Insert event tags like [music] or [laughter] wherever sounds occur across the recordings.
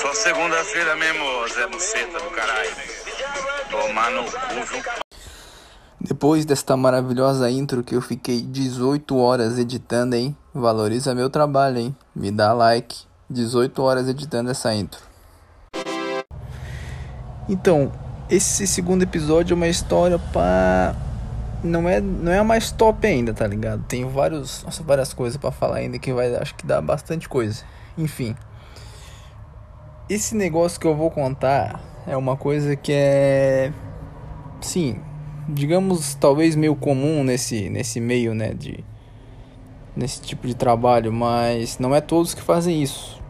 Só segunda-feira mesmo, Zé Buceta do caralho. Tomar no cu, viu? Depois desta maravilhosa intro que eu fiquei 18 horas editando, hein? Valoriza meu trabalho, hein? Me dá like. 18 horas editando essa intro. Então, esse segundo episódio é uma história pra. Não é, não é a mais top ainda, tá ligado? Tem vários, nossa, várias coisas para falar ainda que vai, acho que dá bastante coisa. Enfim. Esse negócio que eu vou contar é uma coisa que é. Sim, digamos, talvez meio comum nesse, nesse meio, né, de nesse tipo de trabalho, mas não é todos que fazem isso.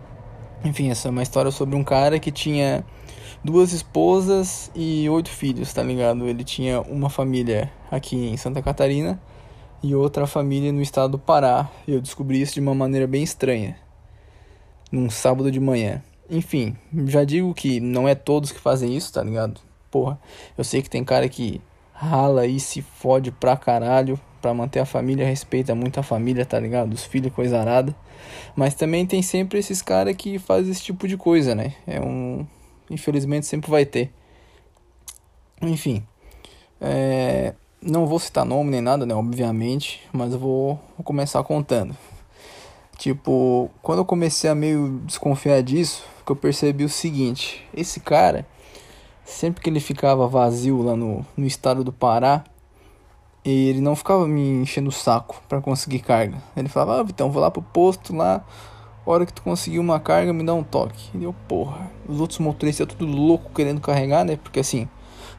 Enfim, essa é uma história sobre um cara que tinha duas esposas e oito filhos, tá ligado? Ele tinha uma família aqui em Santa Catarina e outra família no estado do Pará. E eu descobri isso de uma maneira bem estranha, num sábado de manhã. Enfim, já digo que não é todos que fazem isso, tá ligado? Porra, eu sei que tem cara que rala e se fode pra caralho pra manter a família, respeita muito a família, tá ligado? Os filhos, coisa arada. Mas também tem sempre esses caras que fazem esse tipo de coisa, né? É um. Infelizmente sempre vai ter. Enfim. É... Não vou citar nome nem nada, né? Obviamente. Mas eu vou, vou começar contando. Tipo, quando eu comecei a meio desconfiar disso, que eu percebi o seguinte: esse cara sempre que ele ficava vazio lá no, no estado do Pará, ele não ficava me enchendo o saco para conseguir carga. Ele falava, ah, vou lá pro posto lá, hora que tu conseguir uma carga, me dá um toque. E eu, porra, os outros motoristas tudo louco querendo carregar, né? Porque assim,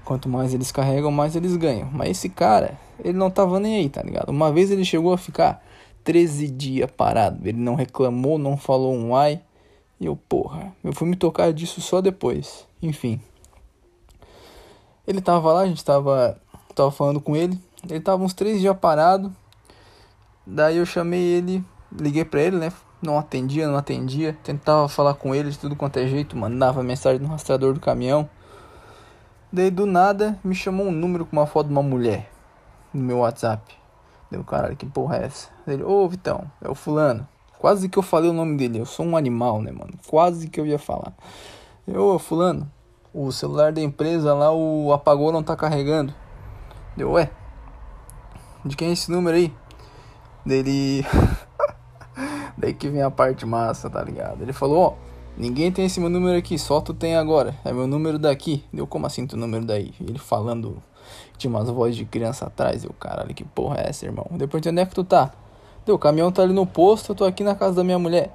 quanto mais eles carregam, mais eles ganham. Mas esse cara, ele não tava nem aí, tá ligado? Uma vez ele chegou a ficar 13 dias parado. Ele não reclamou, não falou um ai. E eu, porra, eu fui me tocar disso só depois. Enfim. Ele tava lá, a gente tava, tava falando com ele. Ele tava uns três dias parado. Daí eu chamei ele, liguei pra ele, né? Não atendia, não atendia. Tentava falar com ele de tudo quanto é jeito, mandava mensagem no rastreador do caminhão. Daí do nada me chamou um número com uma foto de uma mulher no meu WhatsApp. Deu caralho, que porra é essa? Ele, ô Vitão, é o fulano. Quase que eu falei o nome dele, eu sou um animal, né, mano? Quase que eu ia falar. Ô fulano, o celular da empresa lá, o apagou não tá carregando. Deu, ué? De quem é esse número aí? Dele. [laughs] Daí que vem a parte massa, tá ligado? Ele falou, ó, ninguém tem esse meu número aqui, só tu tem agora. É meu número daqui. Deu, como assim teu número daí? Ele falando, tinha umas vozes de criança atrás. Eu, caralho, que porra é essa, irmão? Depois onde é que tu tá? Deu, o caminhão tá ali no posto, eu tô aqui na casa da minha mulher.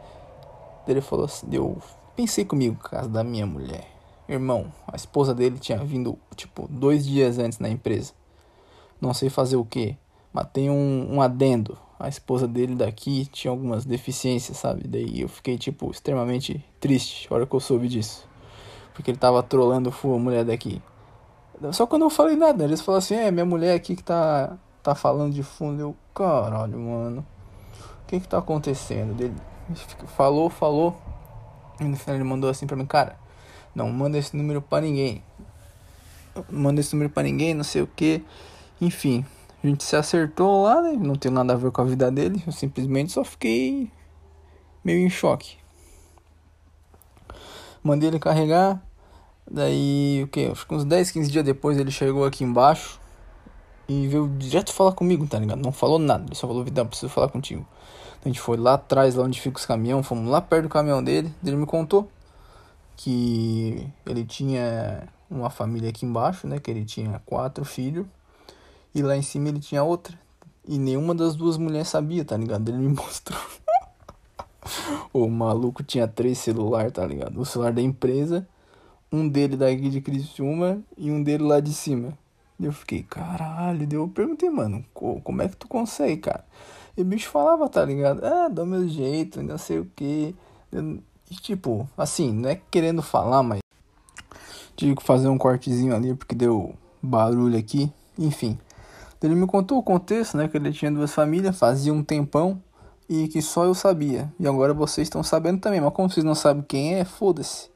Ele falou assim, deu, pensei comigo, casa da minha mulher. Irmão, a esposa dele tinha vindo, tipo, dois dias antes na empresa. Não sei fazer o que, mas tem um, um adendo. A esposa dele daqui tinha algumas deficiências, sabe? Daí eu fiquei, tipo, extremamente triste na hora que eu soube disso. Porque ele tava trolando a mulher daqui. Só que eu não falei nada, eles falaram assim, é, minha mulher aqui que tá, tá falando de fundo. Eu, caralho, mano. O que que tá acontecendo? Ele falou, falou. E no final ele mandou assim pra mim, cara não manda esse número para ninguém. Manda esse número para ninguém, não sei o que. Enfim, a gente se acertou lá, né? Não tem nada a ver com a vida dele. Eu simplesmente só fiquei meio em choque. Mandei ele carregar. Daí, o que? Acho que uns 10, 15 dias depois ele chegou aqui embaixo e veio direto falar comigo, tá ligado? Não falou nada, ele só falou: Vidal, preciso falar contigo. a gente foi lá atrás, lá onde fica os caminhões, fomos lá perto do caminhão dele. Ele me contou que ele tinha uma família aqui embaixo, né? Que ele tinha quatro filhos. E lá em cima ele tinha outra. E nenhuma das duas mulheres sabia, tá ligado? Ele me [laughs] mostrou. o maluco tinha três celulares, tá ligado? O celular da empresa, um dele daqui de Criciúma e um dele lá de cima. Eu fiquei, caralho, eu perguntei, mano, como é que tu consegue, cara? E o bicho falava, tá ligado? Ah, dá o meu jeito, não sei o que. Tipo, assim, não é querendo falar, mas tive que fazer um cortezinho ali porque deu barulho aqui. Enfim, ele me contou o contexto, né? Que ele tinha duas famílias, fazia um tempão e que só eu sabia. E agora vocês estão sabendo também, mas como vocês não sabem quem é, foda-se.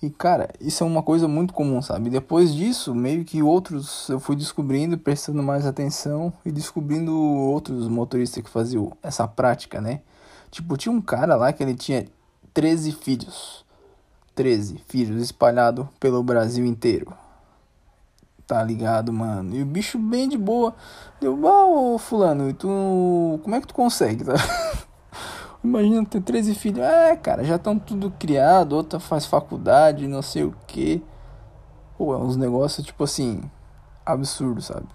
E cara, isso é uma coisa muito comum, sabe? Depois disso, meio que outros eu fui descobrindo, prestando mais atenção e descobrindo outros motoristas que faziam essa prática, né? Tipo, tinha um cara lá que ele tinha 13 filhos. 13 filhos espalhados pelo Brasil inteiro. Tá ligado, mano? E o bicho bem de boa. Deu, ah, ô fulano, e tu. Como é que tu consegue, [laughs] tá? Imagina ter 13 filhos. É, cara, já estão tudo criado, outra faz faculdade, não sei o que. Pô, é uns negócios tipo assim, absurdo, sabe?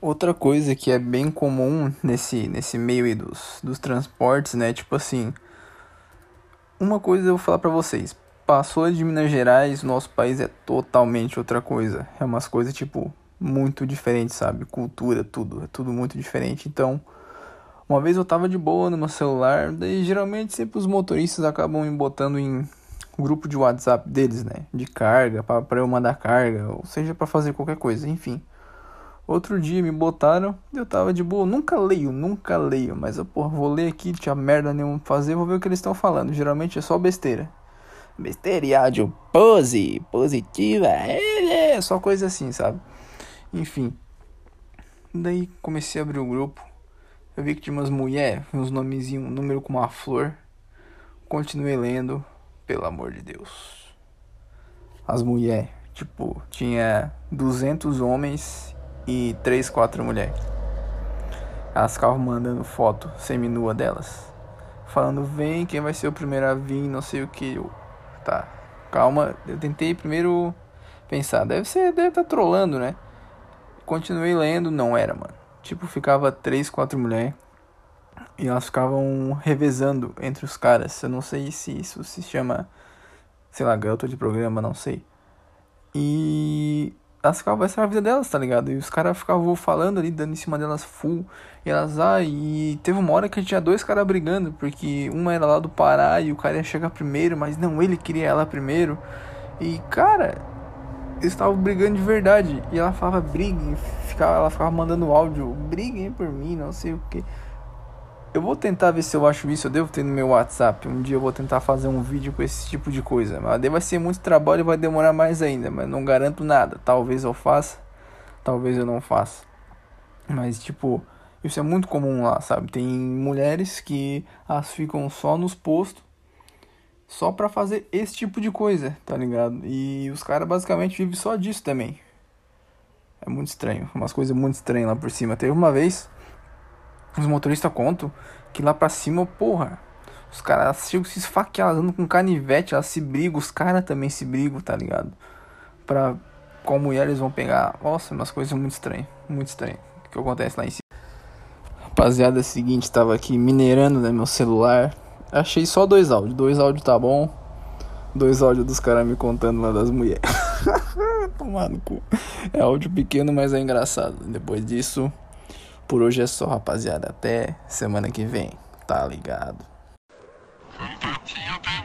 Outra coisa que é bem comum nesse, nesse meio aí dos, dos transportes, né? Tipo assim, uma coisa eu vou falar pra vocês. Passou de Minas Gerais, nosso país é totalmente outra coisa. É umas coisas, tipo, muito diferentes, sabe? Cultura, tudo. É tudo muito diferente. Então, uma vez eu tava de boa no meu celular, daí geralmente sempre os motoristas acabam me botando em grupo de WhatsApp deles, né? De carga, para eu mandar carga, ou seja, para fazer qualquer coisa, enfim. Outro dia me botaram, eu tava de boa, nunca leio, nunca leio, mas eu, porra, vou ler aqui, tinha merda nenhuma pra fazer, vou ver o que eles estão falando. Geralmente é só besteira. Áudio pose, positiva, é, é, só coisa assim, sabe? Enfim. Daí comecei a abrir o grupo. Eu vi que tinha umas mulheres, uns nomezinhos, um número com uma flor. Continuei lendo, pelo amor de Deus. As mulheres, tipo, tinha 200 homens e 3, 4 mulheres. Elas ficavam mandando foto seminua delas. Falando, vem, quem vai ser o primeiro a vir, não sei o que. Eu, tá, calma. Eu tentei primeiro pensar, deve ser, deve estar tá trolando, né? Continuei lendo, não era, mano. Tipo, ficava três, quatro mulheres. E elas ficavam revezando entre os caras. Eu não sei se isso se chama, sei lá, garota de programa, não sei. E elas ficavam, essa era a vida delas, tá ligado? E os caras ficavam falando ali, dando em cima delas full. E elas, ah, e teve uma hora que tinha dois caras brigando, porque uma era lá do Pará e o cara ia chegar primeiro, mas não, ele queria ela primeiro. E, cara, eles estavam brigando de verdade. E ela falava, briguem. Ficava, ela ficava mandando áudio, briguem por mim, não sei o que. Eu vou tentar ver se eu acho isso. Eu devo ter no meu WhatsApp. Um dia eu vou tentar fazer um vídeo com esse tipo de coisa. Mas vai ser muito trabalho e vai demorar mais ainda. Mas não garanto nada. Talvez eu faça, talvez eu não faça. Mas, tipo, isso é muito comum lá, sabe? Tem mulheres que elas ficam só nos postos só pra fazer esse tipo de coisa, tá ligado? E os caras basicamente vivem só disso também. É muito estranho, umas coisas muito estranhas lá por cima. Teve uma vez, os motoristas contam que lá pra cima, porra, os caras chegam se esfaquear, andando com canivete, elas se brigam, os caras também se brigam, tá ligado? Pra qual mulher eles vão pegar. Nossa, umas coisas muito estranhas, muito estranhas. Que acontece lá em cima. Rapaziada, é o seguinte, tava aqui minerando né, meu celular Achei só dois áudios. Dois áudios tá bom. Dois áudios dos caras me contando lá das mulheres. [laughs] Tomar no cu. É áudio pequeno, mas é engraçado. Depois disso, por hoje é só, rapaziada. Até semana que vem. Tá ligado? Contatinho tem